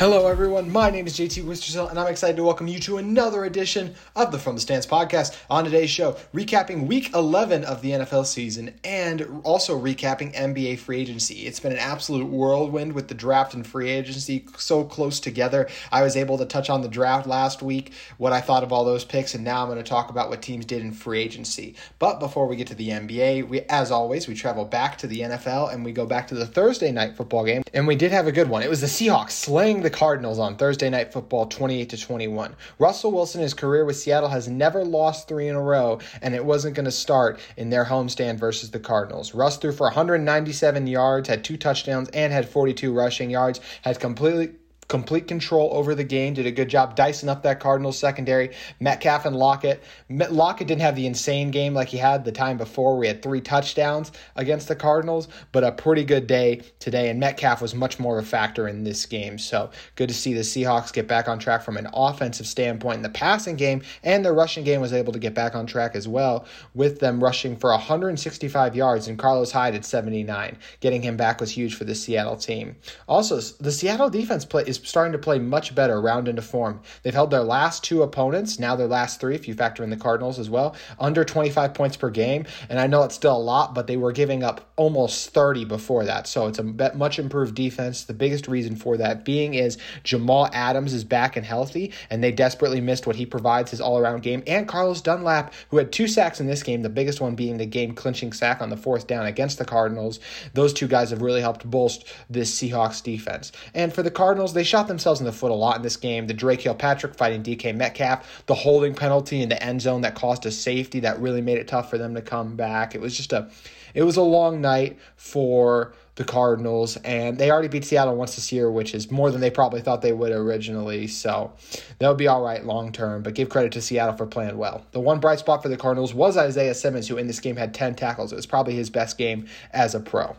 Hello, everyone. My name is JT Wistrcill, and I'm excited to welcome you to another edition of the From the Stands podcast. On today's show, recapping week 11 of the NFL season and also recapping NBA free agency. It's been an absolute whirlwind with the draft and free agency so close together. I was able to touch on the draft last week, what I thought of all those picks, and now I'm going to talk about what teams did in free agency. But before we get to the NBA, we, as always, we travel back to the NFL and we go back to the Thursday night football game, and we did have a good one. It was the Seahawks slaying the the Cardinals on Thursday Night Football 28 to 21. Russell Wilson, his career with Seattle, has never lost three in a row, and it wasn't going to start in their homestand versus the Cardinals. Russ threw for 197 yards, had two touchdowns, and had 42 rushing yards, had completely complete control over the game, did a good job dicing up that Cardinals secondary. Metcalf and Lockett. Lockett didn't have the insane game like he had the time before. We had three touchdowns against the Cardinals, but a pretty good day today. And Metcalf was much more of a factor in this game. So good to see the Seahawks get back on track from an offensive standpoint in the passing game, and the rushing game was able to get back on track as well, with them rushing for 165 yards and Carlos Hyde at 79. Getting him back was huge for the Seattle team. Also, the Seattle defense play is starting to play much better round into form. They've held their last two opponents, now their last three, if you factor in the Cardinals as well, under 25 points per game. And I know it's still a lot, but they were giving up almost 30 before that. So it's a much improved defense. The biggest reason for that being is Jamal Adams is back and healthy, and they desperately missed what he provides his all around game. And Carlos Dunlap, who had two sacks in this game, the biggest one being the game clinching sack on the fourth down against the Cardinals. Those two guys have really helped bolster this Seahawks defense. And for the Cardinals, they shot themselves in the foot a lot in this game. The Dre Kirkpatrick fighting DK Metcalf, the holding penalty in the end zone that cost a safety that really made it tough for them to come back. It was just a it was a long night for the Cardinals, and they already beat Seattle once this year, which is more than they probably thought they would originally. So they'll be all right long term, but give credit to Seattle for playing well. The one bright spot for the Cardinals was Isaiah Simmons, who in this game had 10 tackles. It was probably his best game as a pro.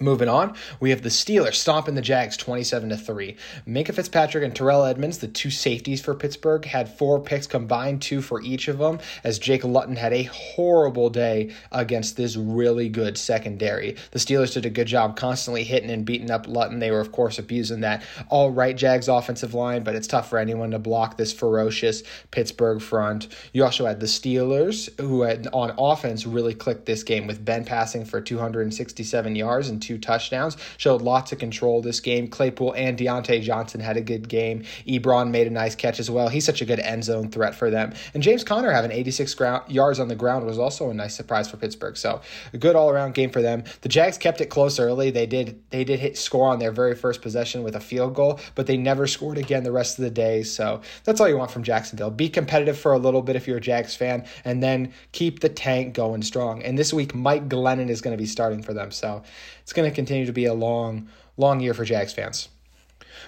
Moving on, we have the Steelers stomping the Jags 27 to 3. Minkah Fitzpatrick and Terrell Edmunds, the two safeties for Pittsburgh, had four picks combined, two for each of them, as Jake Luton had a horrible day against this really good secondary. The Steelers did a good job constantly hitting and beating up Luton. They were, of course, abusing that all right Jags offensive line, but it's tough for anyone to block this ferocious Pittsburgh front. You also had the Steelers, who had on offense really clicked this game with Ben passing for 267 yards and two touchdowns, showed lots of control this game. Claypool and Diontae Johnson had a good game. Ebron made a nice catch as well. He's such a good end zone threat for them. And James Conner having 86 ground, yards on the ground was also a nice surprise for Pittsburgh. So a good all around game for them. The Jags kept it close early. They did they did hit score on their very first possession with a field goal, but they never scored again the rest of the day. So that's all you want from Jacksonville. Be competitive for a little bit if you're a Jags fan, and then keep the tank going strong. And this week, Mike Glennon is going to be starting for them. So it's going to continue to be a long, long year for Jags fans.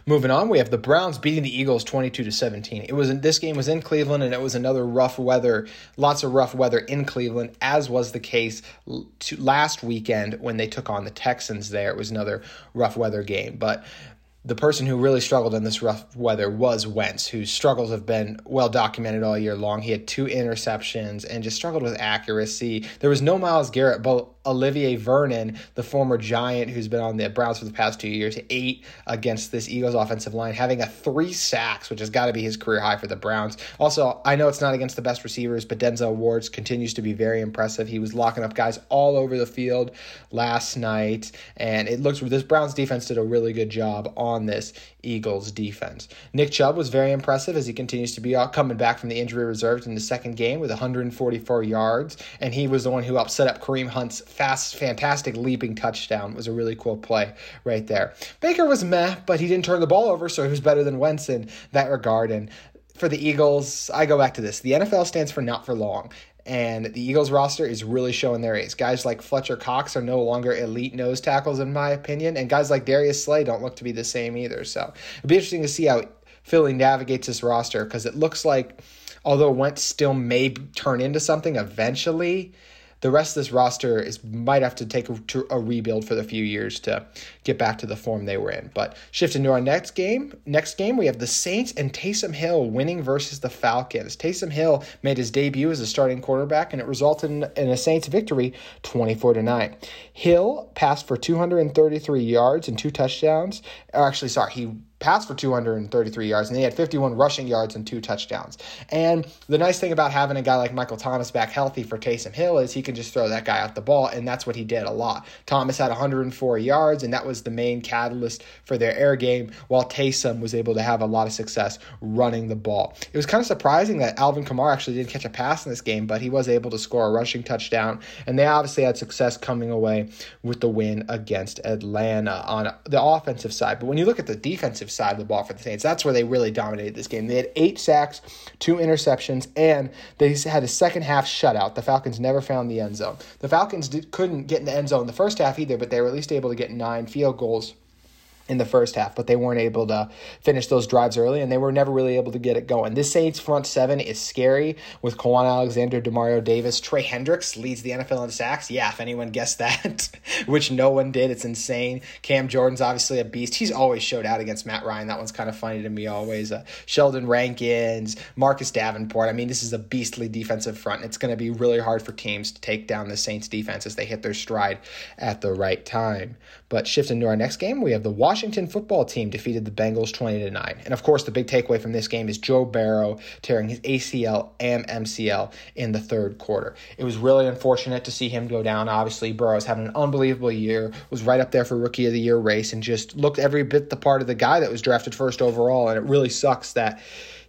Moving on, we have the Browns beating the Eagles 22 to 17. It was in, this game was in Cleveland and it was another rough weather, lots of rough weather in Cleveland as was the case last weekend when they took on the Texans there. It was another rough weather game, but the person who really struggled in this rough weather was Wentz, whose struggles have been well documented all year long. He had two interceptions and just struggled with accuracy. There was no Myles Garrett, but Olivier Vernon, the former Giant who's been on the Browns for the past two years, eight against this Eagles offensive line, having a three sacks, which has got to be his career high for the Browns. Also, I know it's not against the best receivers, but Denzel Ward's continues to be very impressive. He was locking up guys all over the field last night, and it looks this Browns defense did a really good job on this Eagles defense. Nick Chubb was very impressive as he continues to be coming back from the injury reserves in the second game with 144 yards, and he was the one who helped set up Kareem Hunt's fast, fantastic leaping touchdown. It was a really cool play right there. Baker was meh, but he didn't turn the ball over, so he was better than Wentz in that regard. And for the Eagles, I go back to this. The NFL stands for not for long. And the Eagles roster is really showing their ace. Guys like Fletcher Cox are no longer elite nose tackles, in my opinion. And guys like Darius Slay don't look to be the same either. So it'll be interesting to see how Philly navigates this roster because it looks like, although Wentz still may turn into something eventually, the rest of this roster is might have to take a, a rebuild for the few years to get back to the form they were in. But shifting to our next game, next game we have the Saints and Taysom Hill winning versus the Falcons. Taysom Hill made his debut as a starting quarterback, and it resulted in, in a Saints victory, twenty four to nine. Hill passed for two hundred and thirty three yards and two touchdowns. Or actually, sorry, he passed for 233 yards, and they had 51 rushing yards and two touchdowns. And the nice thing about having a guy like Michael Thomas back healthy for Taysom Hill is he can just throw that guy out the ball, and that's what he did a lot. Thomas had 104 yards, and that was the main catalyst for their air game, while Taysom was able to have a lot of success running the ball. It was kind of surprising that Alvin Kamara actually didn't catch a pass in this game, but he was able to score a rushing touchdown, and they obviously had success coming away with the win against Atlanta on the offensive side. But when you look at the defensive side of the ball for the Saints, that's where they really dominated this game. They had eight sacks, two interceptions, and they had a second half shutout. The Falcons never found the end zone. The Falcons did, couldn't get in the end zone in the first half either, but they were at least able to get nine field goals in the first half, but they weren't able to finish those drives early, and they were never really able to get it going. This Saints front seven is scary with Kwon Alexander, Demario Davis, Trey Hendricks leads the NFL in sacks. Yeah, if anyone guessed that, which no one did, it's insane. Cam Jordan's obviously a beast. He's always showed out against Matt Ryan. That one's kind of funny to me always. Uh, Sheldon Rankins, Marcus Davenport. I mean, this is a beastly defensive front. It's going to be really hard for teams to take down the Saints defense as they hit their stride at the right time. But shifting to our next game, we have the Washington football team defeated the Bengals 20 to 9. And of course, the big takeaway from this game is Joe Burrow tearing his ACL and MCL in the third quarter. It was really unfortunate to see him go down. Obviously, Burrow's having an unbelievable year, was right up there for rookie of the year race and just looked every bit the part of the guy that was drafted first overall and it really sucks that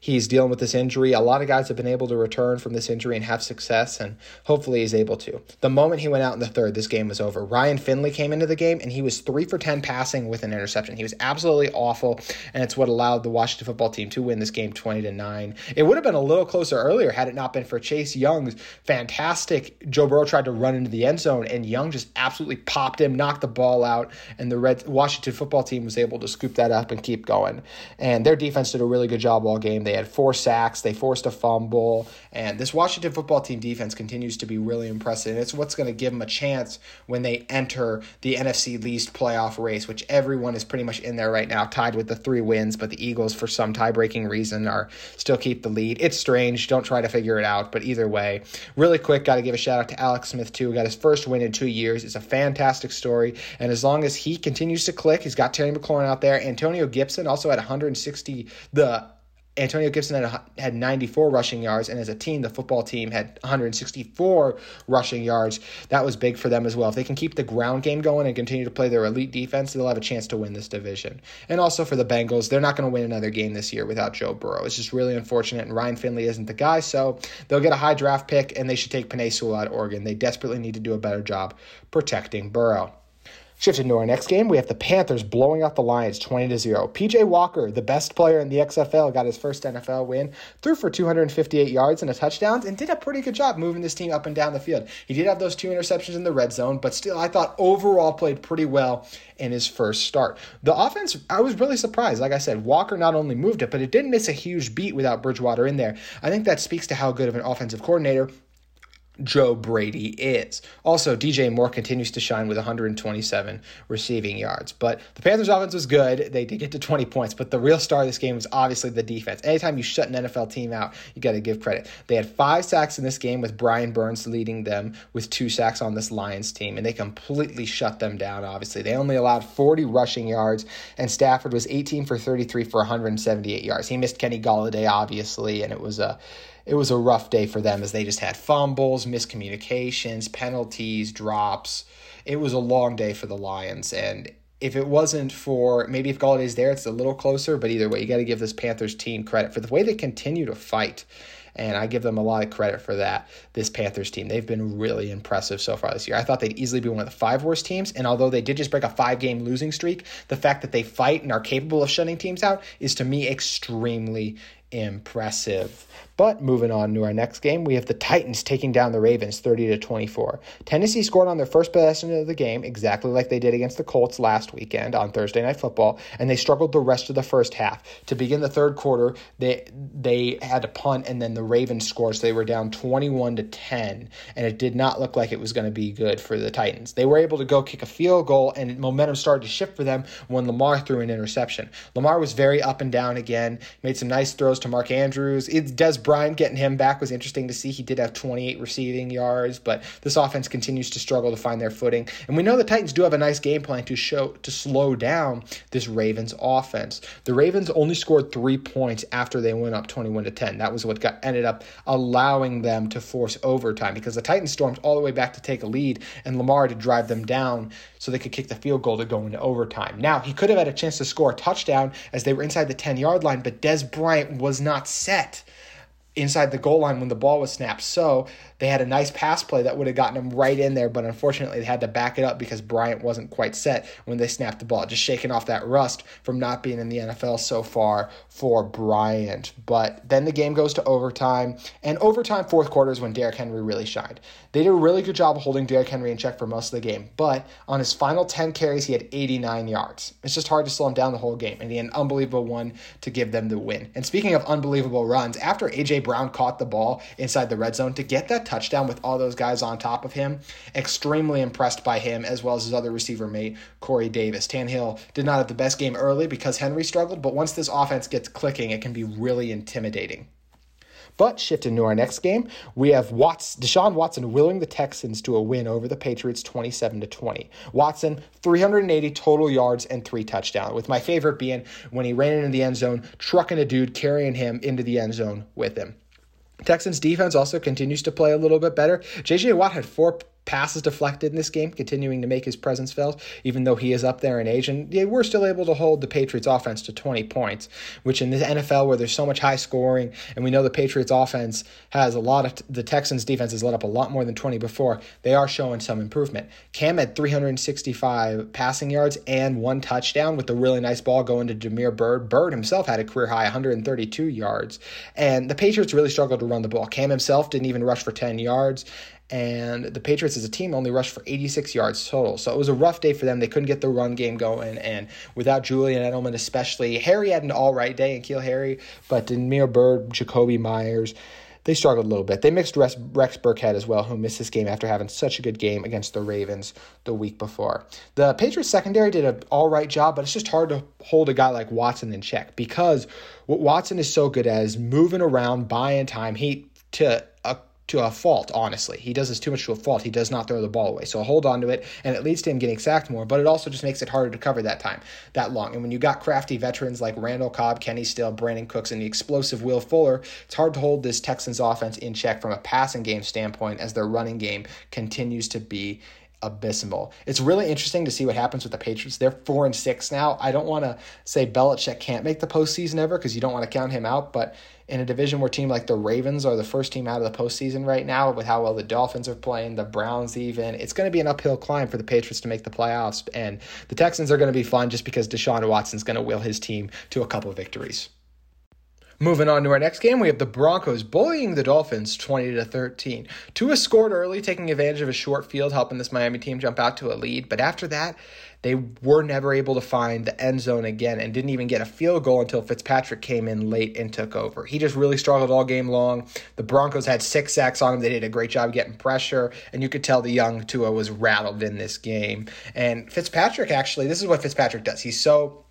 He's dealing with this injury. A lot of guys have been able to return from this injury and have success, and hopefully he's able to. The moment he went out in the third, this game was over. Ryan Finley came into the game, and he was three for 10 passing with an interception. He was absolutely awful, and it's what allowed the Washington football team to win this game 20 to 9. It would have been a little closer earlier had it not been for Chase Young's fantastic. Joe Burrow tried to run into the end zone, and Young just absolutely popped him, knocked the ball out, and the Red Washington football team was able to scoop that up and keep going. And their defense did a really good job all game. They they had four sacks. They forced a fumble. And this Washington football team defense continues to be really impressive. And it's what's going to give them a chance when they enter the NFC least playoff race, which everyone is pretty much in there right now, tied with the three wins. But the Eagles, for some tie breaking reason, are still keep the lead. It's strange. Don't try to figure it out. But either way, really quick, got to give a shout out to Alex Smith, too. Got his first win in two years. It's a fantastic story. And as long as he continues to click, he's got Terry McLaurin out there. Antonio Gibson also had 160. The Antonio Gibson had, had 94 rushing yards, and as a team, the football team had 164 rushing yards. That was big for them as well. If they can keep the ground game going and continue to play their elite defense, they'll have a chance to win this division. And also for the Bengals, they're not going to win another game this year without Joe Burrow. It's just really unfortunate, and Ryan Finley isn't the guy, so they'll get a high draft pick, and they should take Penei Sewell out of Oregon. They desperately need to do a better job protecting Burrow. Shifting to our next game, we have the Panthers blowing out the Lions 20 to 0. PJ Walker, the best player in the XFL, got his first NFL win, threw for 258 yards and a touchdown, and did a pretty good job moving this team up and down the field. He did have those two interceptions in the red zone, but still, I thought overall played pretty well in his first start. The offense, I was really surprised. Like I said, Walker not only moved it, but it didn't miss a huge beat without Bridgewater in there. I think that speaks to how good of an offensive coordinator Joe Brady is. Also, DJ Moore continues to shine with 127 receiving yards. But the Panthers' offense was good. They did get to 20 points, but the real star of this game was obviously the defense. Anytime you shut an NFL team out, you got to give credit. They had five sacks in this game with Brian Burns leading them with two sacks on this Lions team, and they completely shut them down, obviously. They only allowed 40 rushing yards, and Stafford was 18 for 33 for 178 yards. He missed Kenny Golladay, obviously, and it was a it was a rough day for them as they just had fumbles, miscommunications, penalties, drops. It was a long day for the Lions. And if it wasn't for maybe if Golladay's there, it's a little closer. But either way, you got to give this Panthers team credit for the way they continue to fight. And I give them a lot of credit for that. This Panthers team, they've been really impressive so far this year. I thought they'd easily be one of the five worst teams. And although they did just break a five game losing streak, the fact that they fight and are capable of shutting teams out is to me extremely impressive. But moving on to our next game, we have the Titans taking down the Ravens 30 to 24. Tennessee scored on their first possession of the game, exactly like they did against the Colts last weekend on Thursday Night Football, and they struggled the rest of the first half. To begin the third quarter, they they had to punt, and then the Ravens scored, so they were down 21 to 10, and it did not look like it was going to be good for the Titans. They were able to go kick a field goal, and momentum started to shift for them when Lamar threw an interception. Lamar was very up and down again, made some nice throws to Mark Andrews. It's Dez Bryant getting him back was interesting to see. He did have 28 receiving yards, but this offense continues to struggle to find their footing. And we know the Titans do have a nice game plan to show to slow down this Ravens offense. The Ravens only scored three points after they went up 21 to 10. That was what got ended up allowing them to force overtime because the Titans stormed all the way back to take a lead and Lamar to drive them down so they could kick the field goal to go into overtime. Now, he could have had a chance to score a touchdown as they were inside the 10 yard line, but Dez Bryant was not set inside the goal line when the ball was snapped. So they had a nice pass play that would have gotten them right in there, but unfortunately they had to back it up because Bryant wasn't quite set when they snapped the ball. Just shaking off that rust from not being in the NFL so far for Bryant. But then the game goes to overtime, and overtime fourth quarter is when Derrick Henry really shined. They did a really good job of holding Derrick Henry in check for most of the game, but on his final 10 carries, he had 89 yards. It's just hard to slow him down the whole game, and he had an unbelievable one to give them the win. And speaking of unbelievable runs, after A.J. Brown caught the ball inside the red zone to get that touchdown with all those guys on top of him. Extremely impressed by him as well as his other receiver mate, Corey Davis. Tannehill did not have the best game early because Henry struggled, but once this offense gets clicking, it can be really intimidating. But shifting to our next game, we have Watts, Deshaun Watson willing the Texans to a win over the Patriots 27 to 20. Watson 380 total yards and three touchdowns, with my favorite being when he ran into the end zone, trucking a dude, carrying him into the end zone with him. Texans defense also continues to play a little bit better. JJ Watt had four passes deflected in this game, continuing to make his presence felt, even though he is up there in age. And yeah, we're still able to hold the Patriots offense to 20 points, which in the NFL where there's so much high scoring, and we know the Patriots offense has a lot of, the Texans defense has let up a lot more than 20 before, they are showing some improvement. Cam had 365 passing yards and one touchdown with a really nice ball going to Damiere Byrd. Byrd himself had a career high 132 yards. And the Patriots really struggled to run the ball. Cam himself didn't even rush for 10 yards and the Patriots as a team only rushed for 86 yards total. So it was a rough day for them. They couldn't get the run game going, and without Julian Edelman especially, Harry had an all right day, and N'Keal Harry, but Damiere Byrd, Jakobi Myers. they struggled a little bit. They mixed Rex, Rex Burkhead as well, who missed this game after having such a good game against the Ravens the week before. The Patriots secondary did an all right job, but it's just hard to hold a guy like Watson in check because what Watson is so good at is moving around, buying time. He to a to a fault, honestly. He does this too much to a fault. He does not throw the ball away. So hold on to it, and it leads to him getting sacked more, but it also just makes it harder to cover that time, that long. And when you got crafty veterans like Randall Cobb, Kenny Still, Brandin Cooks, and the explosive Will Fuller, it's hard to hold this Texans offense in check from a passing game standpoint as their running game continues to be abysmal. It's really interesting to see what happens with the Patriots. They're four and six now. I don't want to say Belichick can't make the postseason ever because you don't want to count him out, but in a division where team like the Ravens are the first team out of the postseason right now, with how well the Dolphins are playing, the Browns even, it's going to be an uphill climb for the Patriots to make the playoffs. And the Texans are going to be fun just because Deshaun Watson's going to will his team to a couple victories. Moving on to our next game, we have the Broncos bullying the Dolphins 20 to 13. Tua scored early, taking advantage of a short field, helping this Miami team jump out to a lead. But after that, they were never able to find the end zone again and didn't even get a field goal until Fitzpatrick came in late and took over. He just really struggled all game long. The Broncos had six sacks on him. They did a great job getting pressure, and you could tell the young Tua was rattled in this game. And Fitzpatrick actually, this is what Fitzpatrick does. He's so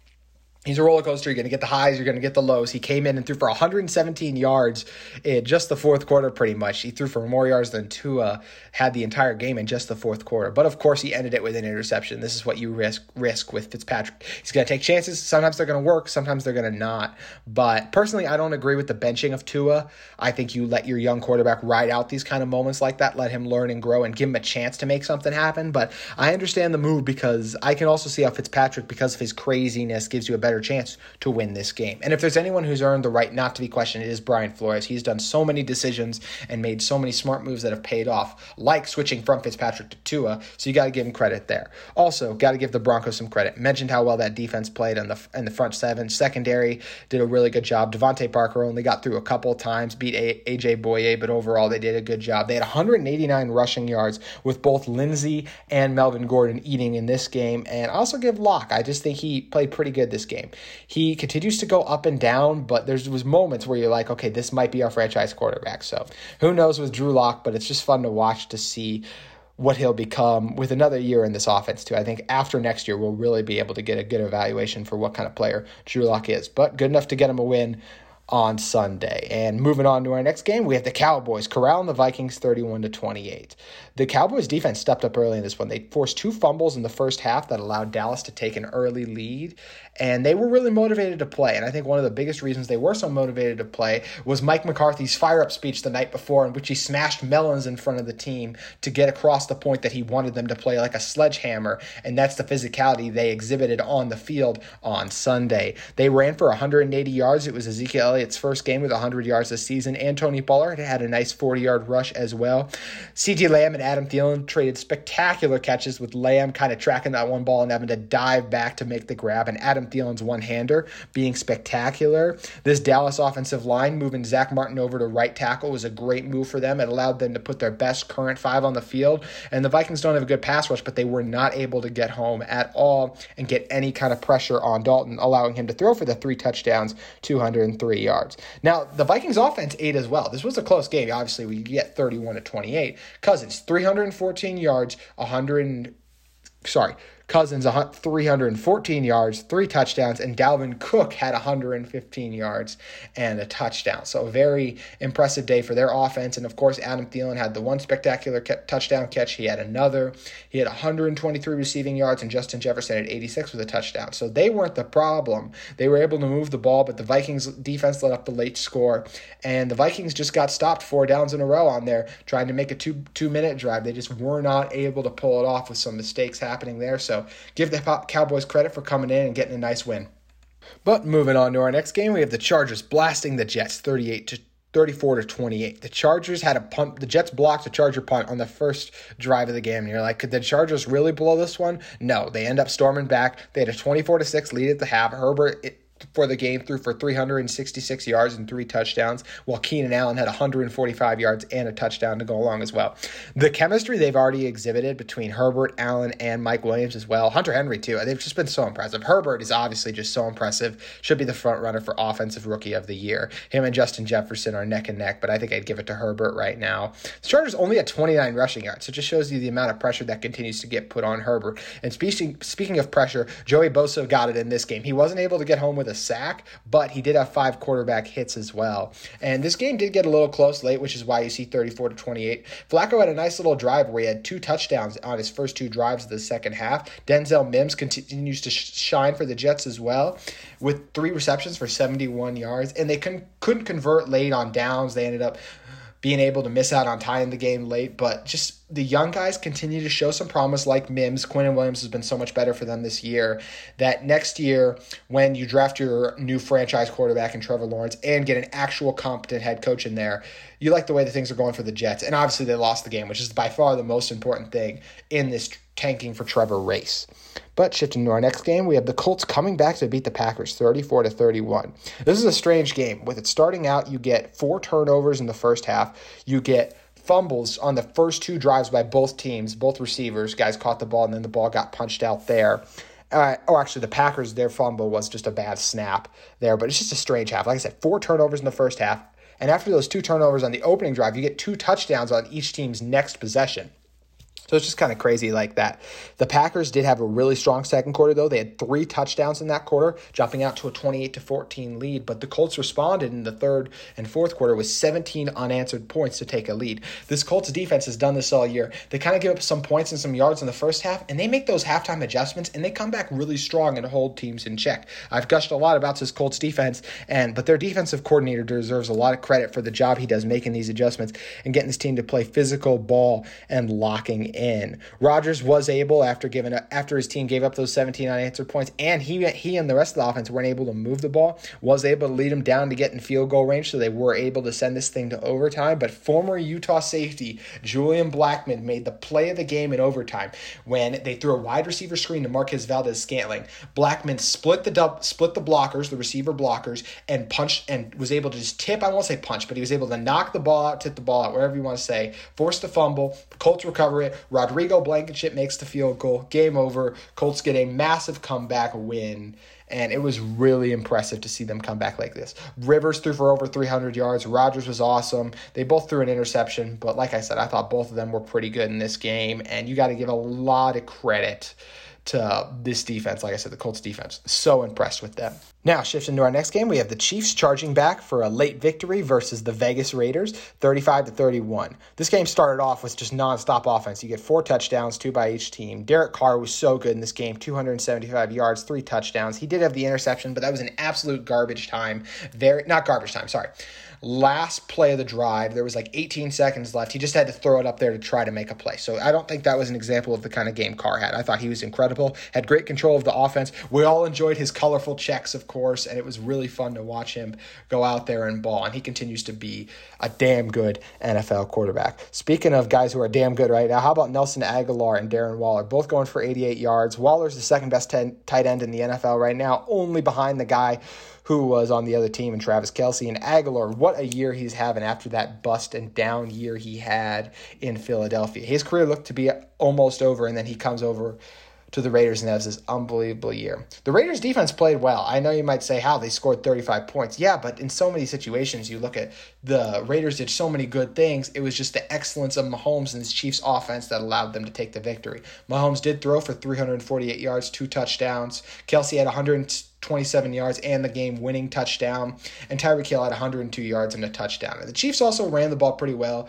He's a roller coaster. You're going to get the highs, you're going to get the lows. He came in and threw for 117 yards in just the fourth quarter, pretty much. He threw for more yards than Tua had the entire game in just the fourth quarter. But of course, he ended it with an interception. This is what you risk risk with Fitzpatrick. He's going to take chances. Sometimes they're going to work, sometimes they're going to not. But personally, I don't agree with the benching of Tua. I think you let your young quarterback ride out these kind of moments like that, let him learn and grow, and give him a chance to make something happen. But I understand the move because I can also see how Fitzpatrick, because of his craziness, gives you a better better chance to win this game. And if there's anyone who's earned the right not to be questioned, it is Brian Flores. He's done so many decisions and made so many smart moves that have paid off, like switching from Fitzpatrick to Tua. So you got to give him credit there. Also, got to give the Broncos some credit. Mentioned how well that defense played on the in the front seven. Secondary did a really good job. DeVante Parker only got through a couple times, beat AJ Bouye, but overall they did a good job. They had 189 rushing yards with both Lindsay and Melvin Gordon eating in this game. And also give Lock. I just think he played pretty good this game game. He continues to go up and down, but there was moments where you're like, okay, this might be our franchise quarterback. So who knows with Drew Lock, but it's just fun to watch to see what he'll become with another year in this offense too. I think after next year we'll really be able to get a good evaluation for what kind of player Drew Lock is. But good enough to get him a win on Sunday. And moving on to our next game, we have the Cowboys corralling the Vikings 31 to 28. The Cowboys defense stepped up early in this one. They forced two fumbles in the first half that allowed Dallas to take an early lead, and they were really motivated to play. And I think one of the biggest reasons they were so motivated to play was Mike McCarthy's fire up speech the night before, in which he smashed melons in front of the team to get across the point that he wanted them to play like a sledgehammer. And that's the physicality they exhibited on the field on Sunday. They ran for 180 yards. It was Ezekiel Elliott's first game with 100 yards this season, and Tony Pollard had a nice 40 yard rush as well. CeeDee Lamb and Adam Thielen traded spectacular catches with Lamb kind of tracking that one ball and having to dive back to make the grab, and Adam Thielen's one hander being spectacular. This Dallas offensive line moving Zack Martin over to right tackle was a great move for them. It allowed them to put their best current five on the field. And the Vikings don't have a good pass rush, but they were not able to get home at all and get any kind of pressure on Dalton, allowing him to throw for the three touchdowns, 203 yards. Now, the Vikings offense ate as well. This was a close game. Obviously, we get 31 to 28. Cousins, 314 yards, 100 sorry, Cousins 314 yards, three touchdowns, and Dalvin Cook had 115 yards and a touchdown. So a very impressive day for their offense. And of course, Adam Thielen had the one spectacular touchdown catch. He had another. He had 123 receiving yards, and Justin Jefferson had 86 with a touchdown. So they weren't the problem. They were able to move the ball, but the Vikings defense let up the late score, and the Vikings just got stopped four downs in a row on there trying to make a two two minute drive. They just were not able to pull it off with some mistakes happening there. So give the Cowboys credit for coming in and getting a nice win. But moving on to our next game, we have the Chargers blasting the Jets 38 to 34 to 28. The Chargers had a punt. The Jets blocked a Charger punt on the first drive of the game. And you're like, could the Chargers really blow this one? No, they end up storming back. They had a 24 to 6 lead at the half. Herbert it, for the game threw for 366 yards and three touchdowns, while Keenan Allen had 145 yards and a touchdown to go along as well. The chemistry they've already exhibited between Herbert, Allen, and Mike Williams as well, Hunter Henry too, they've just been so impressive. Herbert is obviously just so impressive, should be the front runner for Offensive Rookie of the Year. Him and Justin Jefferson are neck and neck, but I think I'd give it to Herbert right now. The Chargers only had 29 rushing yards, so it just shows you the amount of pressure that continues to get put on Herbert. And speaking, speaking of pressure, Joey Bosa got it in this game. He wasn't able to get home with a sack, but he did have five quarterback hits as well. And this game did get a little close late, which is why you see 34 to 28. Flacco had a nice little drive where he had two touchdowns on his first two drives of the second half. Denzel Mims continues to shine for the Jets as well with three receptions for 71 yards, and they couldn't, couldn't convert late on downs. They ended up being able to miss out on tying the game late, but just the young guys continue to show some promise, like Mims. Quinnen Williams has been so much better for them this year. That next year, when you draft your new franchise quarterback in Trevor Lawrence and get an actual competent head coach in there, you like the way that things are going for the Jets. And obviously, they lost the game, which is by far the most important thing in this tanking for Trevor race. But shifting to our next game, we have the Colts coming back to beat the Packers 34 to 31. This is a strange game. With it starting out, you get four turnovers in the first half. You get fumbles on the first two drives by both teams, both receivers. Guys caught the ball and then the ball got punched out there. Uh, oh, actually, the Packers, their fumble was just a bad snap there, but it's just a strange half. Like I said, four turnovers in the first half. And after those two turnovers on the opening drive, you get two touchdowns on each team's next possession. So it's just kind of crazy like that. The Packers did have a really strong second quarter, though. They had three touchdowns in that quarter, jumping out to a 28 to 14 lead. But the Colts responded in the third and fourth quarter with 17 unanswered points to take a lead. This Colts defense has done this all year. They kind of give up some points and some yards in the first half, and they make those halftime adjustments, and they come back really strong and hold teams in check. I've gushed a lot about this Colts defense, and but their defensive coordinator deserves a lot of credit for the job he does making these adjustments and getting this team to play physical ball and locking in. Rodgers was able after giving after his team gave up those 17 unanswered points, and he he and the rest of the offense weren't able to move the ball. Was able to lead them down to get in field goal range, so they were able to send this thing to overtime. But former Utah safety Julian Blackmon made the play of the game in overtime when they threw a wide receiver screen to Marquez Valdes-Scantling. Blackmon split the dub, split the blockers, the receiver blockers, and punched and was able to just tip. I won't say punch, but he was able to knock the ball out, tip the ball out, wherever you want to say, force the fumble. Colts recover it. Rodrigo Blankenship makes the field goal. Game over. Colts get a massive comeback win And it was really impressive to see them come back like this. Rivers threw for over 300 yards. Rodgers was awesome. They both threw an interception, but like I said, I thought both of them were pretty good in this game. And you got to give a lot of credit to uh, this defense. Like I said, the Colts defense. So impressed with them. Now, shifting to our next game, we have the Chiefs charging back for a late victory versus the Vegas Raiders, 35 to 31. This game started off with just nonstop offense. You get four touchdowns, two by each team. Derek Carr was so good in this game, 275 yards, three touchdowns. He did have the interception, but that was an absolute garbage time. Very not garbage time, sorry last play of the drive. There was like 18 seconds left. He just had to throw it up there to try to make a play. So I don't think that was an example of the kind of game Carr had. I thought he was incredible, had great control of the offense. We all enjoyed his colorful checks, of course, and it was really fun to watch him go out there and ball. And he continues to be a damn good NFL quarterback. Speaking of guys who are damn good right now, how about Nelson Agholor and Darren Waller? Both going for 88 yards. Waller's the second best ten, tight end in the NFL right now, only behind the guy who was on the other team, and Travis Kelce and Agholor. What a year he's having after that bust and down year he had in Philadelphia. His career looked to be almost over, and then he comes over to the Raiders and has this unbelievable year. The Raiders defense played well. I know you might say how they scored 35 points. Yeah, but in so many situations you look at the Raiders did so many good things. It was just the excellence of Mahomes and his Chiefs offense that allowed them to take the victory. Mahomes did throw for 348 yards, two touchdowns. Kelsey had 100 27 yards and the game winning touchdown. And Tyreek Hill had 102 yards and a touchdown. And the Chiefs also ran the ball pretty well.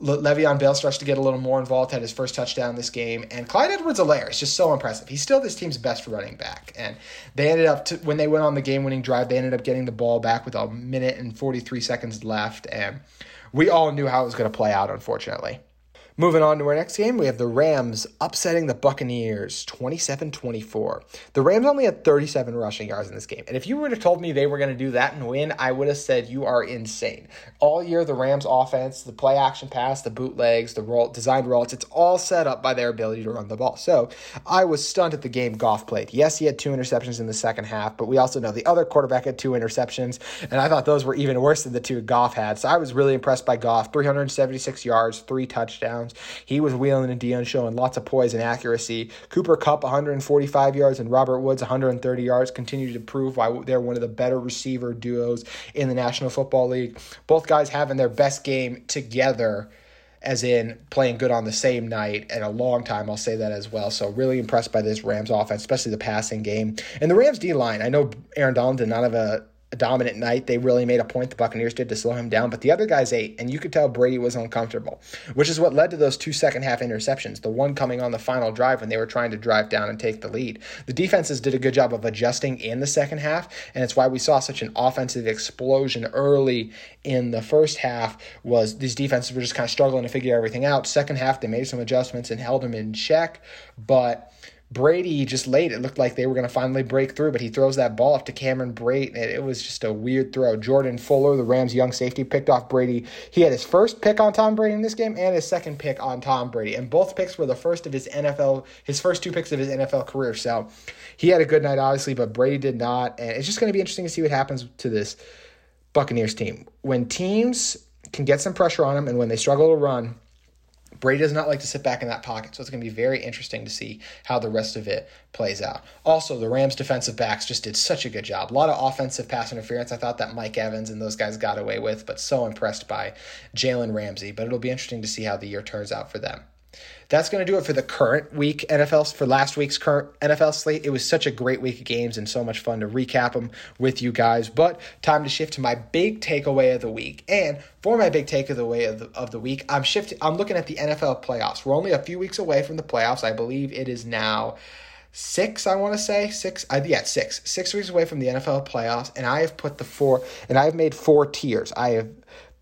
Le- Le'Veon Bell starts to get a little more involved, had his first touchdown this game. And Clyde Edwards Helaire is just so impressive. He's still this team's best running back. And they ended up, to, when they went on the game winning drive, they ended up getting the ball back with a minute and 43 seconds left. And we all knew how it was going to play out, unfortunately. Moving on to our next game, we have the Rams upsetting the Buccaneers 27 24. The Rams only had 37 rushing yards in this game. And if you would have told me they were going to do that and win, I would have said you are insane. All year, the Rams offense, the play action pass, the bootlegs, the roll, designed rolls, it's all set up by their ability to run the ball. So I was stunned at the game Goff played. Yes, he had two interceptions in the second half, but we also know the other quarterback had two interceptions. And I thought those were even worse than the two Goff had. So I was really impressed by Goff 376 yards, three touchdowns He was wheeling and dealing, showing lots of poise and accuracy. Cooper Kupp, 145 yards and Robert Woods 130 yards continue to prove why they're one of the better receiver duos in the National Football League. Both guys having their best game together as in playing good on the same night in a long time. I'll say that as well. So really impressed by this Rams offense, especially the passing game. And the Rams D line, I know Aaron Donald did not have a a dominant night. They really made a point, the Buccaneers did, to slow him down, but the other guys ate, and you could tell Brady was uncomfortable, which is what led to those two second half interceptions, the one coming on the final drive when they were trying to drive down and take the lead. The defenses did a good job of adjusting in the second half, and it's why we saw such an offensive explosion early in the first half was these defenses were just kind of struggling to figure everything out. Second half, they made some adjustments and held them in check, but Brady just late. It looked like they were going to finally break through, but he throws that ball up to Cameron Brate. And it was just a weird throw. Jordan Fuller, the Rams' young safety, picked off Brady. He had his first pick on Tom Brady in this game and his second pick on Tom Brady. And both picks were the first of his NFL, his first two picks of his NFL career. So he had a good night, obviously, but Brady did not. And it's just going to be interesting to see what happens to this Buccaneers team. When teams can get some pressure on them and when they struggle to run, Brady does not like to sit back in that pocket, so it's going to be very interesting to see how the rest of it plays out. Also, the Rams defensive backs just did such a good job. A lot of offensive pass interference. I thought that Mike Evans and those guys got away with, but so impressed by Jalen Ramsey. But it'll be interesting to see how the year turns out for them that's going to do it for the current week NFL for last week's current NFL slate. It was such a great week of games and so much fun to recap them with you guys. But time to shift to my big takeaway of the week. And for my big takeaway of the, of the week, I'm shifting. I'm looking at the NFL playoffs. We're only a few weeks away from the playoffs. I believe it is now six, I want to say six. Uh, yeah, six. Six weeks away from the NFL playoffs, and I have put the four, and I have made four tiers. I have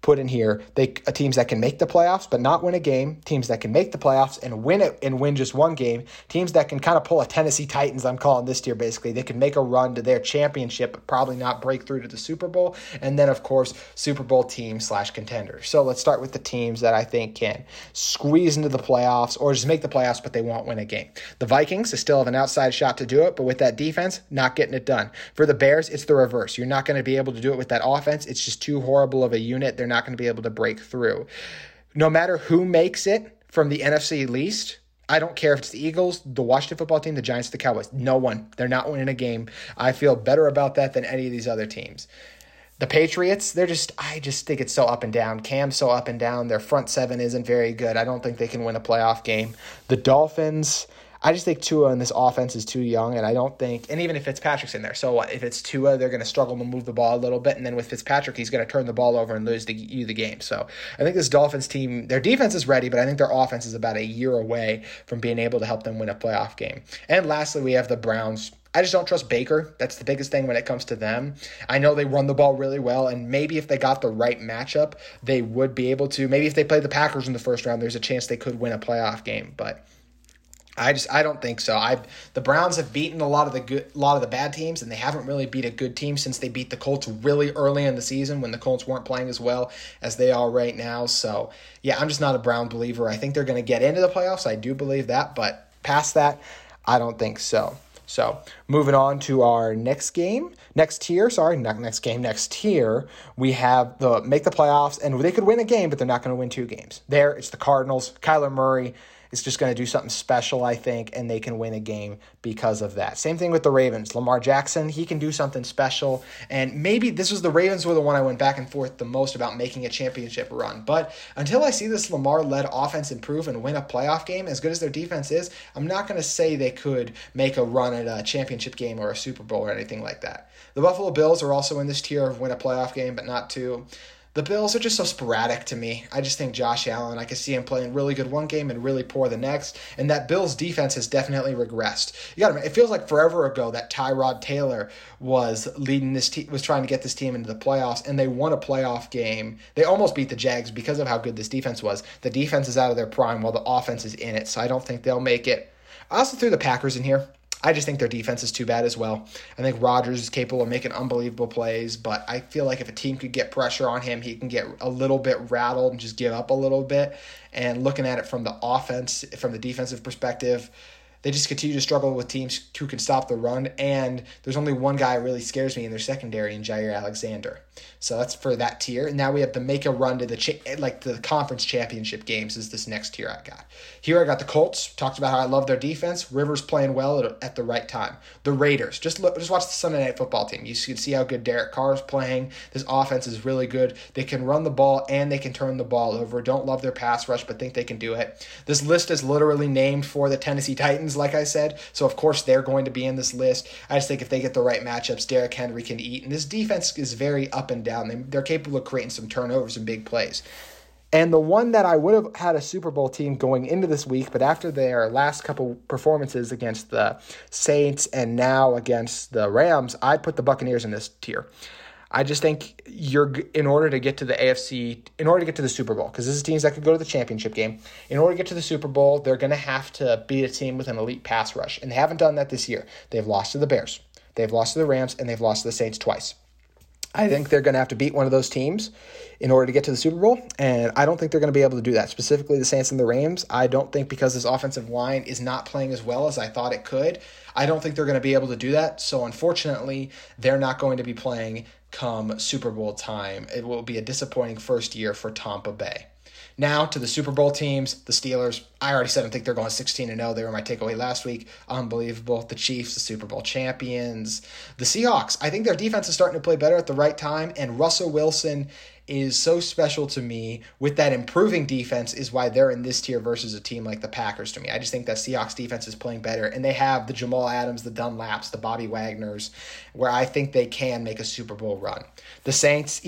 put in here they uh, teams that can make the playoffs but not win a game teams that can make the playoffs and win it and win just one game teams that can kind of pull a tennessee titans i'm calling this tier basically. They can make a run to their championship but probably not break through to the super bowl and then of course super bowl team slash contender. so let's start with the teams that i think can squeeze into the playoffs or just make the playoffs but they won't win a game. The vikings still have an outside shot to do it but with that defense not getting it done. For the bears it's the reverse. You're not going to be able to do it with that offense. It's just too horrible of a unit. They're not going to be able to break through. No matter who makes it from the NFC least, I don't care if it's the Eagles, the Washington football team, the Giants, the Cowboys. No one. They're not winning a game. I feel better about that than any of these other teams. The Patriots, they're just, I just think it's so up and down. Cam's so up and down. Their front seven isn't very good. I don't think they can win a playoff game. The Dolphins, I just think Tua and this offense is too young, and I don't think, and even if Fitzpatrick's in there, so what? If it's Tua, they're going to struggle to move the ball a little bit, and then with Fitzpatrick, he's going to turn the ball over and lose the, you the game. So I think this Dolphins team, their defense is ready, but I think their offense is about a year away from being able to help them win a playoff game. And lastly, we have the Browns. I just don't trust Baker. That's the biggest thing when it comes to them. I know they run the ball really well, and maybe if they got the right matchup, they would be able to. Maybe if they play the Packers in the first round, there's a chance they could win a playoff game. But I just I don't think so. I the Browns have beaten a lot of the good a lot of the bad teams and they haven't really beat a good team since they beat the Colts really early in the season when the Colts weren't playing as well as they are right now. So, yeah, I'm just not a Brown believer. I think they're going to get into the playoffs. I do believe that, but past that, I don't think so. So, moving on to our next game, next tier, sorry, not next game, next tier, we have the make the playoffs and they could win a game, but they're not going to win two games. There, it's the Cardinals, Kyler Murray is just going to do something special, I think, and they can win a game because of that. Same thing with the Ravens. Lamar Jackson, he can do something special. And maybe this was the Ravens were the one I went back and forth the most about making a championship run. But until I see this Lamar led offense improve and win a playoff game, as good as their defense is, I'm not going to say they could make a run at a championship game or a Super Bowl or anything like that. The Buffalo Bills are also in this tier of win a playoff game, but not two. The Bills are just so sporadic to me. I just think Josh Allen, I can see him playing really good one game and really poor the next. And that Bills defense has definitely regressed. You got it feels like forever ago that Tyrod Taylor was leading this team, was trying to get this team into the playoffs, and they won a playoff game. They almost beat the Jags because of how good this defense was. The defense is out of their prime while the offense is in it, so I don't think they'll make it. I also threw the Packers in here. I just think their defense is too bad as well. I think Rodgers is capable of making unbelievable plays, but I feel like if a team could get pressure on him, he can get a little bit rattled and just give up a little bit. And looking at it from the offense, from the defensive perspective, they just continue to struggle with teams who can stop the run. And there's only one guy really scares me in their secondary, in Jaire Alexander. So that's for that tier. And now we have to make a run to the cha- like the conference championship games. Is this next tier I got? Here I got the Colts. Talked about how I love their defense. Rivers playing well at, at the right time. The Raiders. Just look, just watch the Sunday Night Football team. You can see how good Derek Carr is playing. This offense is really good. They can run the ball and they can turn the ball over. Don't love their pass rush, but think they can do it. This list is literally named for the Tennessee Titans, like I said. So of course they're going to be in this list. I just think if they get the right matchups, Derrick Henry can eat. And this defense is very up and down. They, they're capable of creating some turnovers and big plays. And the one that I would have had a Super Bowl team going into this week, but after their last couple performances against the Saints and now against the Rams, I put the Buccaneers in this tier. I just think you're in order to get to the AFC, in order to get to the Super Bowl, because this is teams that could go to the championship game. In order to get to the Super Bowl, they're going to have to beat a team with an elite pass rush, and they haven't done that this year. They've lost to the Bears, they've lost to the Rams, and they've lost to the Saints twice. I think they're going to have to beat one of those teams in order to get to the Super Bowl, and I don't think they're going to be able to do that. Specifically, the Saints and the Rams. I don't think because this offensive line is not playing as well as I thought it could. I don't think they're going to be able to do that. So, unfortunately, they're not going to be playing come Super Bowl time. It will be a disappointing first year for Tampa Bay. Now to the Super Bowl teams, the Steelers. I already said I think they're going 16 and 0. They were my takeaway last week. Unbelievable. The Chiefs, the Super Bowl champions. The Seahawks. I think their defense is starting to play better at the right time, and Russell Wilson is so special to me with that improving defense is why they're in this tier versus a team like the Packers to me. I just think that Seahawks defense is playing better and they have the Jamal Adams, the Dunlaps, the Bobby Wagners where I think they can make a Super Bowl run. The Saints,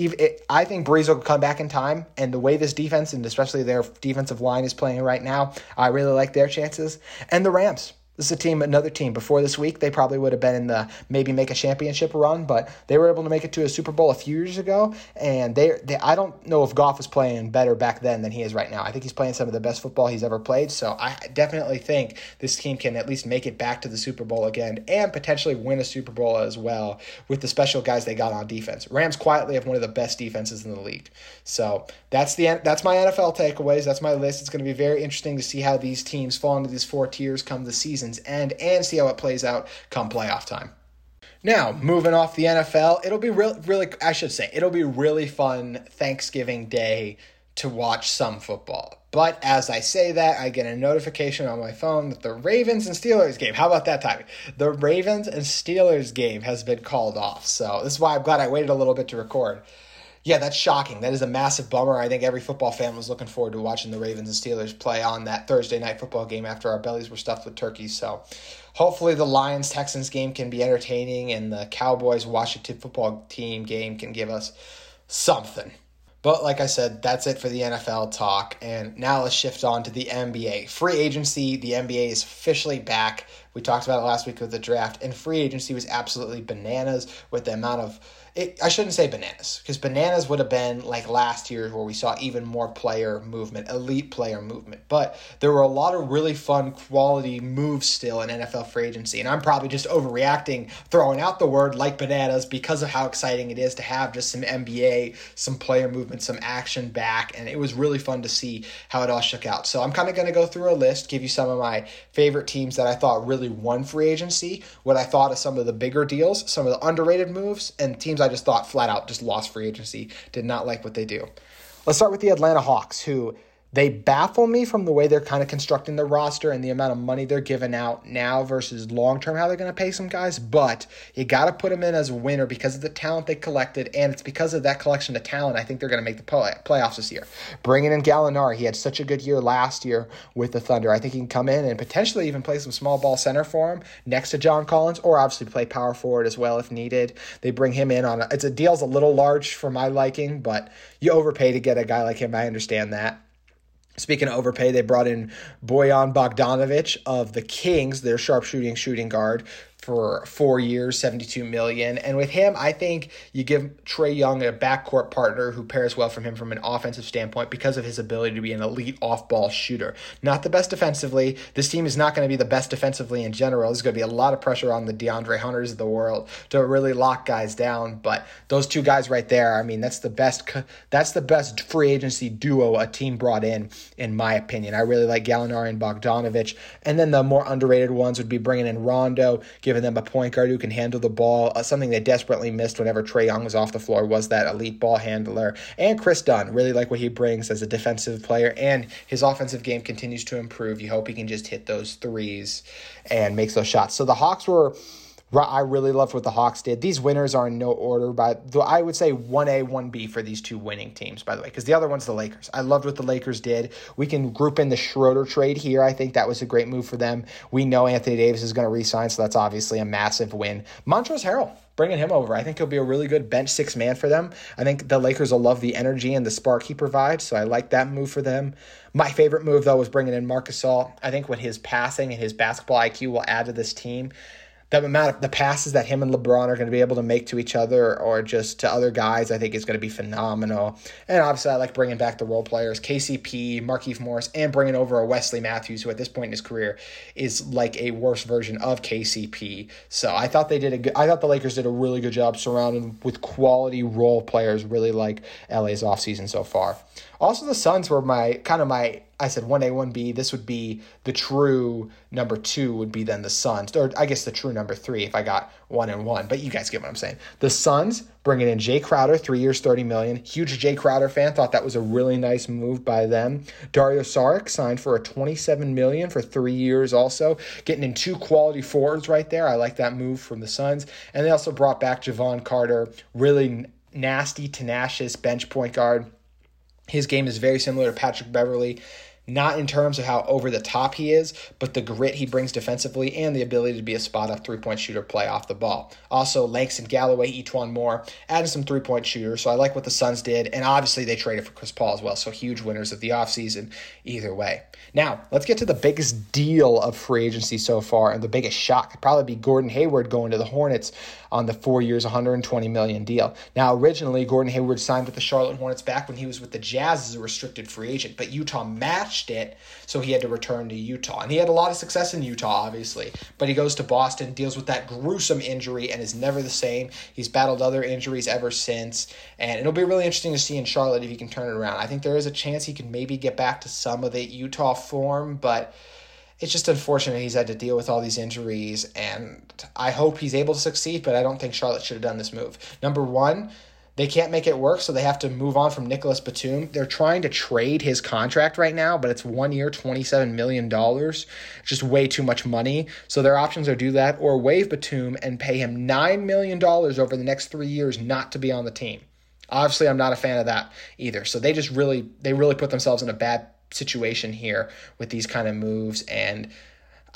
I think Brees will come back in time and the way this defense and especially their defensive line is playing right now, I really like their chances. And the Rams. This is a team, another team. Before this week, they probably would have been in the maybe make a championship run, but they were able to make it to a Super Bowl a few years ago. And they, they I don't know if Goff was playing better back then than he is right now. I think he's playing some of the best football he's ever played. So I definitely think this team can at least make it back to the Super Bowl again and potentially win a Super Bowl as well with the special guys they got on defense. Rams quietly have one of the best defenses in the league. So that's the that's my NFL takeaways. That's my list. It's going to be very interesting to see how these teams fall into these four tiers come the season season's end and see how it plays out come playoff time. Now, moving off the NFL, it'll be really, really, I should say, it'll be really fun Thanksgiving Day to watch some football. But as I say that, I get a notification on my phone that the Ravens and Steelers game, how about that timing? The Ravens and Steelers game has been called off. So this is why I'm glad I waited a little bit to record. Yeah, that's shocking. That is a massive bummer. I think every football fan was looking forward to watching the Ravens and Steelers play on that Thursday night football game after our bellies were stuffed with turkeys. So hopefully the Lions Texans game can be entertaining and the Cowboys Washington football team game can give us something. But like I said, that's it for the NFL talk. And now let's shift on to the NBA. Free agency, the NBA is officially back. We talked about it last week with the draft, and free agency was absolutely bananas with the amount of it, I shouldn't say bananas because bananas would have been like last year where we saw even more player movement, elite player movement. But there were a lot of really fun quality moves still in NFL free agency, and I'm probably just overreacting, throwing out the word like bananas because of how exciting it is to have just some NBA, some player movement, some action back, and it was really fun to see how it all shook out. So I'm kind of going to go through a list, give you some of my favorite teams that I thought really won free agency, what I thought of some of the bigger deals, some of the underrated moves, and teams I just thought flat out just lost free agency, did not like what they do. Let's start with the Atlanta Hawks, who they baffle me from the way they're kind of constructing the roster and the amount of money they're giving out now versus long term how they're going to pay some guys. But you got to put them in as a winner because of the talent they collected, and it's because of that collection of talent. I think they're going to make the play- playoffs this year. Bringing in Gallinari, he had such a good year last year with the Thunder. I think he can come in and potentially even play some small ball center for him next to John Collins, or obviously play power forward as well if needed. They bring him in on a, it's a deal's a little large for my liking, but you overpay to get a guy like him. I understand that. Speaking of overpay, they brought in Boyan Bogdanovic of the Kings, their sharpshooting shooting guard, for four years, 72 million. And with him, I think you give Trae Young a backcourt partner who pairs well from him from an offensive standpoint because of his ability to be an elite off-ball shooter. Not the best defensively. This team is not going to be the best defensively in general. There's going to be a lot of pressure on the De'Andre Hunters of the world to really lock guys down. But those two guys right there, I mean, that's the best. That's the best free agency duo a team brought in, in my opinion. I really like Gallinari and Bogdanovic. And then the more underrated ones would be bringing in Rondo, giving them a point guard who can handle the ball. Uh, something they desperately missed whenever Trae Young was off the floor was that elite ball handler. And Kris Dunn, really like what he brings as a defensive player, and his offensive game continues to improve. You hope he can just hit those threes and makes those shots. So the Hawks were I really loved what the Hawks did. These winners are in no order, but I would say 1A, 1B for these two winning teams, by the way, because the other one's the Lakers. I loved what the Lakers did. We can group in the Schroeder trade here. I think that was a great move for them. We know Anthony Davis is going to resign, so that's obviously a massive win. Montrezl Harrell, bringing him over. I think he'll be a really good bench six man for them. I think the Lakers will love the energy and the spark he provides, so I like that move for them. My favorite move, though, was bringing in Marcus Gasol. I think when his passing and his basketball IQ will add to this team the amount of the passes that him and LeBron are going to be able to make to each other or just to other guys, I think is going to be phenomenal. And obviously, I like bringing back the role players, KCP, Markieff Morris, and bringing over a Wesley Matthews, who at this point in his career is like a worse version of KCP. So I thought they did a good. I thought the Lakers did a really good job surrounding with quality role players. Really like LA's offseason so far. Also, the Suns were my kind of my. I said one A, one B. This would be the true number two. Would be then the Suns, or I guess the true number three if I got one and one. But you guys get what I'm saying. The Suns bringing in Jae Crowder, three years, thirty million. Huge Jae Crowder fan. Thought that was a really nice move by them. Dario Saric signed for a twenty-seven million for three years. Also getting in two quality forwards right there. I like that move from the Suns. And they also brought back Jevon Carter, really nasty, tenacious bench point guard his game is very similar to Patrick Beverley not in terms of how over the top he is, but the grit he brings defensively and the ability to be a spot up three point shooter, play off the ball. Also, Langston Galloway, E'Twaun Moore, added some three point shooters. So I like what the Suns did. And obviously, they traded for Chris Paul as well. So huge winners of the offseason either way. Now, let's get to the biggest deal of free agency so far and the biggest shock. Probably be Gordon Hayward going to the Hornets on the four years, 120 million deal. Now, originally, Gordon Hayward signed with the Charlotte Hornets back when he was with the Jazz as a restricted free agent, but Utah matched it, so he had to return to Utah. And he had a lot of success in Utah, obviously, but he goes to Boston, deals with that gruesome injury, and is never the same. He's battled other injuries ever since, and it'll be really interesting to see in Charlotte if he can turn it around. I think there is a chance he can maybe get back to some of the Utah form, but it's just unfortunate he's had to deal with all these injuries, and I hope he's able to succeed, but I don't think Charlotte should have done this move. Number one, they can't make it work, so they have to move on from Nicolas Batum. They're trying to trade his contract right now, but it's one year, $27 million. Just way too much money. So their options are do that or waive Batum and pay him $9 million over the next three years not to be on the team. Obviously, I'm not a fan of that either. So they just really, they really put themselves in a bad situation here with these kind of moves. And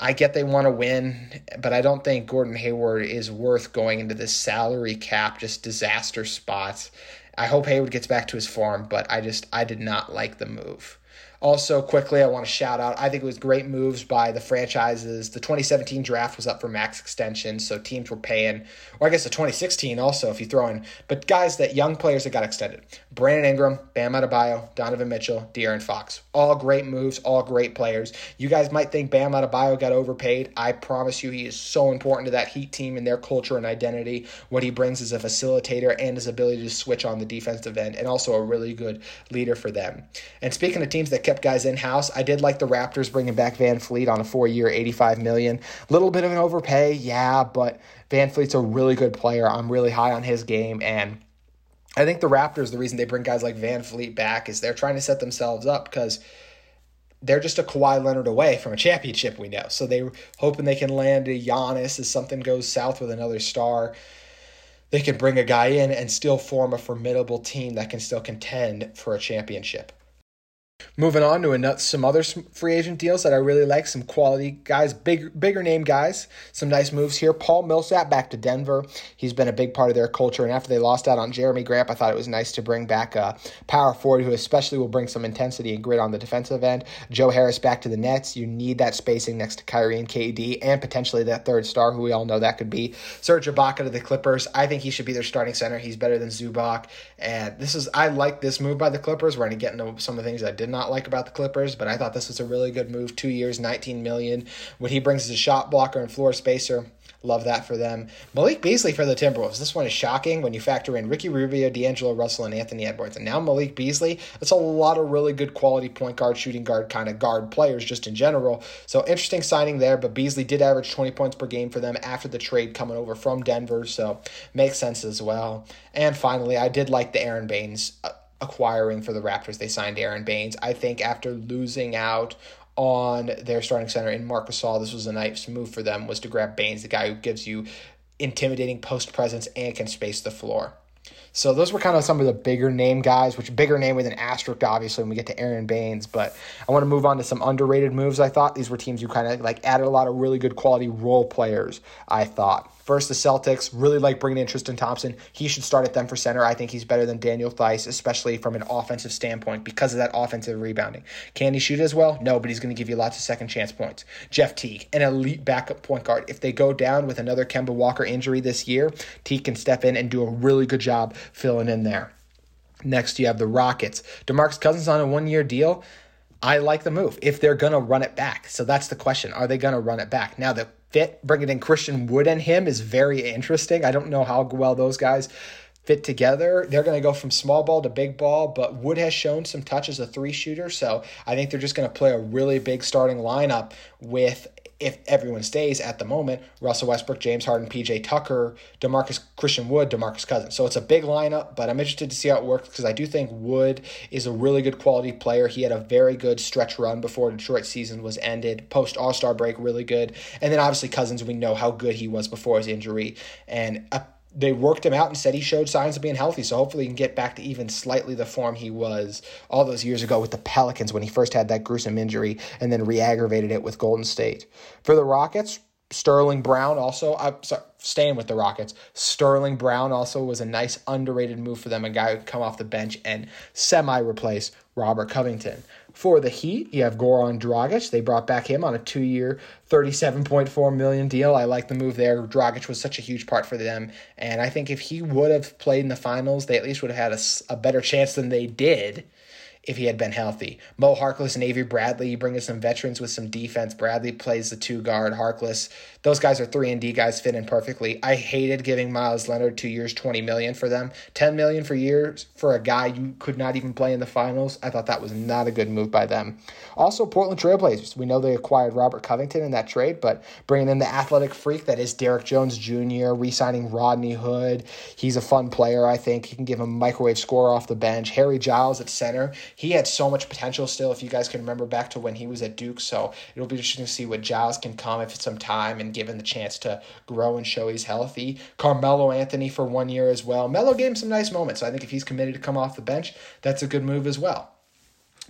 I get they want to win, but I don't think Gordon Hayward is worth going into this salary cap, just disaster spots. I hope Hayward gets back to his form, but I just I did not like the move. Also, quickly, I want to shout out. I think it was great moves by the franchises. The 2017 draft was up for max extension, so teams were paying, or I guess the 2016 also, if you throw in, but guys that young players that got extended. Brandon Ingram, Bam Adebayo, Donovan Mitchell, De'Aaron Fox. All great moves, all great players. You guys might think Bam Adebayo got overpaid. I promise you, he is so important to that Heat team and their culture and identity. What he brings as a facilitator and his ability to switch on the defensive end, and also a really good leader for them. And speaking of teams that kept guys in house. I did like the Raptors bringing back VanVleet on a four year, 85 million. Little bit of an overpay, yeah, but VanVleet's a really good player. I'm really high on his game. And I think the Raptors, the reason they bring guys like VanVleet back is they're trying to set themselves up because they're just a Kawhi Leonard away from a championship, we know. So they're hoping they can land a Giannis as something goes south with another star. They can bring a guy in and still form a formidable team that can still contend for a championship. Moving on to another, some other free agent deals that I really like. Some quality guys, big, bigger name guys. Some nice moves here. Paul Millsap back to Denver. He's been a big part of their culture. And after they lost out on Jerami Grant, I thought it was nice to bring back a power forward who especially will bring some intensity and grit on the defensive end. Joe Harris back to the Nets. You need that spacing next to Kyrie and KD, and potentially that third star, who we all know that could be. Serge Ibaka to the Clippers. I think he should be their starting center. He's better than Zubac. And this is I like this move by the Clippers. We're going to get into some of the things I did not like about the Clippers, but I thought this was a really good move. Two years, 19 million. What he brings is a shot blocker and floor spacer. Love that for them. Malik Beasley for the Timberwolves. This one is shocking when you factor in Ricky Rubio, D'Angelo Russell, and Anthony Edwards. And now Malik Beasley. That's a lot of really good quality point guard, shooting guard, kind of guard players just in general. So interesting signing there. But Beasley did average 20 points per game for them after the trade coming over from Denver. So makes sense as well. And finally, I did like the Aron Baynes. Uh, Acquiring for the Raptors. They signed Aron Baynes. I think after losing out on their starting center in Marcus Gasol, this was a nice move for them was to grab Baynes, the guy who gives you intimidating post presence and can space the floor. So those were kind of some of the bigger name guys, which bigger name with an asterisk, obviously, when we get to Aron Baynes. But I want to move on to some underrated moves. I thought these were teams who kind of like added a lot of really good quality role players. I thought. First, the Celtics really like bringing in Tristan Thompson. He should start at them for center. I think he's better than Daniel Theis, especially from an offensive standpoint because of that offensive rebounding. Can he shoot as well? No, but he's going to give you lots of second chance points. Jeff Teague, an elite backup point guard. If they go down with another Kemba Walker injury this year, Teague can step in and do a really good job filling in there. Next, you have the Rockets. DeMarcus Cousins on a one year deal. I like the move if they're going to run it back. So that's the question. Are they going to run it back? Now, the fit, bringing in Christian Wood and him is very interesting. I don't know how well those guys fit together. They're going to go from small ball to big ball, but Wood has shown some touch as a three shooter. So I think they're just going to play a really big starting lineup with if everyone stays at the moment, Russell Westbrook, James Harden, PJ Tucker, DeMarcus Christian Wood, DeMarcus Cousins. So it's a big lineup, but I'm interested to see how it works because I do think Wood is a really good quality player. He had a very good stretch run before the Detroit season was ended, post All Star break, really good. And then obviously Cousins, we know how good he was before his injury. And a they worked him out and said he showed signs of being healthy. So hopefully he can get back to even slightly the form he was all those years ago with the Pelicans when he first had that gruesome injury and then re-aggravated it with Golden State. For the Rockets, Sterling Brown also, I'm sorry, staying with the Rockets. Sterling Brown also was a nice underrated move for them, a guy who could come off the bench and semi replace Robert Covington. For the Heat, you have Goran Dragic. They brought back him on a two year, 37.4 million deal. I like the move there. Dragic was such a huge part for them. And I think if he would have played in the finals, they at least would have had a, a better chance than they did if he had been healthy. Mo Harkless and Avery Bradley, you bring in some veterans with some defense. Bradley plays the two guard. Harkless, those guys are three and D guys, fit in perfectly. I hated giving Meyers Leonard two years, twenty million for them, ten million for years for a guy you could not even play in the finals. I thought that was not a good move by them. Also, Portland Trailblazers. We know they acquired Robert Covington in that trade, but bringing in the athletic freak that is Derrick Jones Jr., re-signing Rodney Hood. He's a fun player. I think he can give a microwave score off the bench. Harry Giles at center he had so much potential still. If you guys can remember back to when he was at Duke, so it'll be interesting to see what Giles can come if it's some time and given the chance to grow and show he's healthy. Carmelo Anthony for one year as well. Melo gave him some nice moments. So I think if he's committed to come off the bench, that's a good move as well.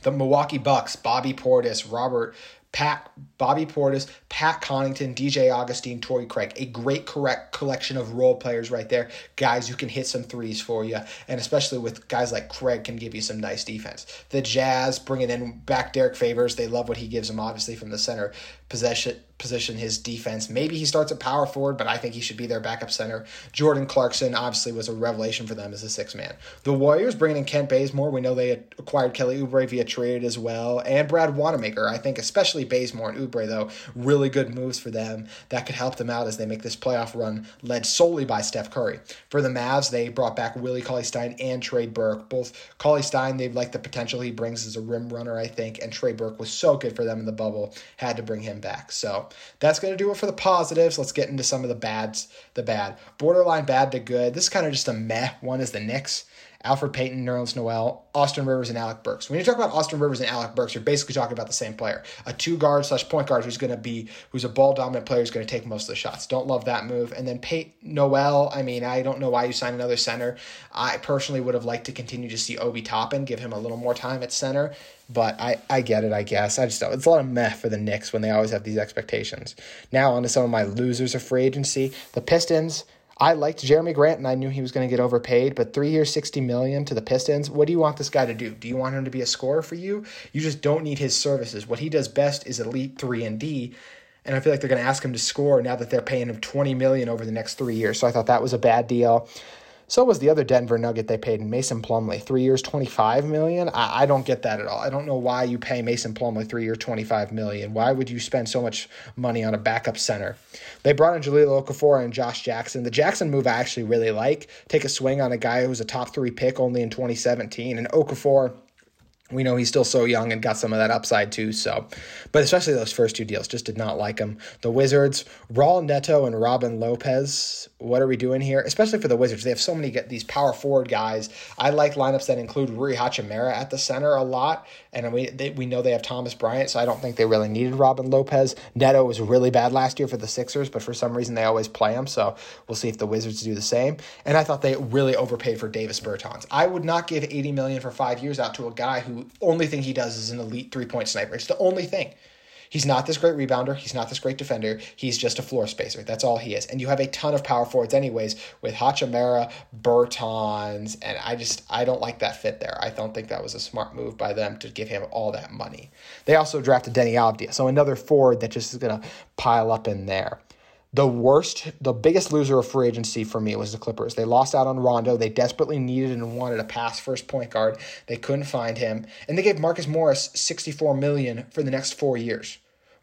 The Milwaukee Bucks, Bobby Portis, Robert Pat, Bobby Portis, Pat Connaughton, DJ Augustin, Torrey Craig. A great correct collection of role players right there. Guys who can hit some threes for you. And especially with guys like Craig can give you some nice defense. The Jazz bringing in back Derrick Favors. They love what he gives them, obviously, from the center possession position his defense. Maybe he starts at power forward, but I think he should be their backup center. Jordan Clarkson obviously was a revelation for them as a six man. The Warriors bringing in Kent Bazemore. We know they acquired Kelly Oubre via trade as well, and Brad Wanamaker. I think especially Bazemore and Oubre though really good moves for them that could help them out as they make this playoff run led solely by Steph Curry. For the Mavs, they brought back Willie Cauley Stein and Trey Burke. Both Cauley Stein, they like the potential he brings as a rim runner, I think, and Trey Burke was so good for them in the bubble. Had to bring him back. So that's going to do it for the positives. Let's get into some of the bads. The bad. Borderline bad to good. This is kind of just a meh one is the Knicks. Elfrid Payton, Nerlens Noel, Austin Rivers, and Alec Burks. When you talk about Austin Rivers and Alec Burks, you're basically talking about the same player. A two guard slash point guard who's going to be, who's a ball dominant player who's going to take most of the shots. Don't love that move. And then Payton, Noel, I mean, I don't know why you signed another center. I personally would have liked to continue to see Obi Toppin, give him a little more time at center. But I, I get it, I guess. I just. It's a lot of meh for the Knicks when they always have these expectations. Now, on to some of my losers of free agency. The Pistons. I liked Jerami Grant and I knew he was going to get overpaid, but three years, 60 million to the Pistons. What do you want this guy to do? Do you want him to be a scorer for you? You just don't need his services. What he does best is elite three and D. And I feel like they're going to ask him to score now that they're paying him 20 million over the next three years. So I thought that was a bad deal. So was the other Denver Nugget they paid in Mason Plumlee, three years, twenty five million. I, I don't get that at all. I don't know why you pay Mason Plumlee three years, twenty five million. Why would you spend so much money on a backup center? They brought in Jahlil Okafor and Josh Jackson. The Jackson move I actually really like. Take a swing on a guy who was a top three pick only in twenty seventeen, and Okafor we know he's still so young and got some of that upside too. So, but especially those first two deals, just did not like him. The Wizards, Raul Neto and Robin Lopez. What are we doing here? Especially for the Wizards, they have so many get these power forward guys. I like lineups that include Rui Hachimura at the center a lot, and we they, we know they have Thomas Bryant, so I don't think they really needed Robin Lopez. Neto was really bad last year for the Sixers, but for some reason they always play him. So we'll see if the Wizards do the same. And I thought they really overpaid for Davis Bertans. I would not give eighty million for five years out to a guy who only thing he does is an elite three point sniper. It's the only thing. He's not this great rebounder. He's not this great defender. He's just a floor spacer. That's all he is. And you have a ton of power forwards, anyways, with Hachimura, Bertans, and I just I don't like that fit there. I don't think that was a smart move by them to give him all that money. They also drafted Deni Avdija, so another forward that just is gonna pile up in there. The worst, the biggest loser of free agency for me was the Clippers. They lost out on Rondo. They desperately needed and wanted a pass first point guard. They couldn't find him, and they gave Marcus Morris 64 million for the next 4 years.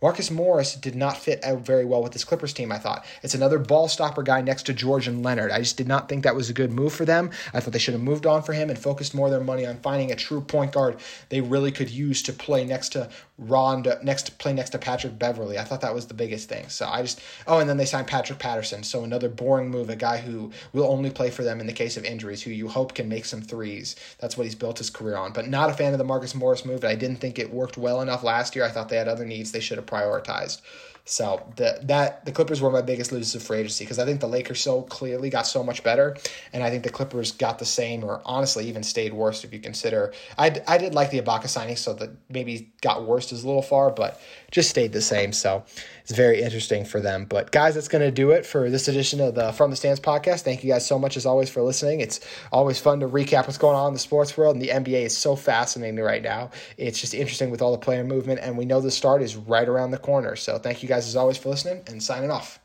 Marcus Morris did not fit out very well with this Clippers team, I thought. It's another ball stopper guy next to George and Leonard. I just did not think that was a good move for them. I thought they should have moved on for him and focused more of their money on finding a true point guard they really could use to play next to Rondo, next to play next to Patrick Beverley. I thought that was the biggest thing. So I just oh, and then they signed Patrick Patterson. So another boring move, a guy who will only play for them in the case of injuries, who you hope can make some threes. That's what he's built his career on. But not a fan of the Marcus Morris move. I didn't think it worked well enough last year. I thought they had other needs they should have prioritized. So the that the Clippers were my biggest losers of free agency because I think the Lakers so clearly got so much better, and I think the Clippers got the same or honestly even stayed worse if you consider. I, I did like the Ibaka signing, so that maybe got worse is a little far, but just stayed the same. So it's very interesting for them. But guys, that's to do it for this edition of the From the Stands podcast. Thank you guys so much as always for listening. It's always fun to recap what's going on in the sports world, and the NBA is so fascinating right now. It's just interesting with all the player movement, and we know the start is right around the corner. So thank you guys as always for listening and signing off.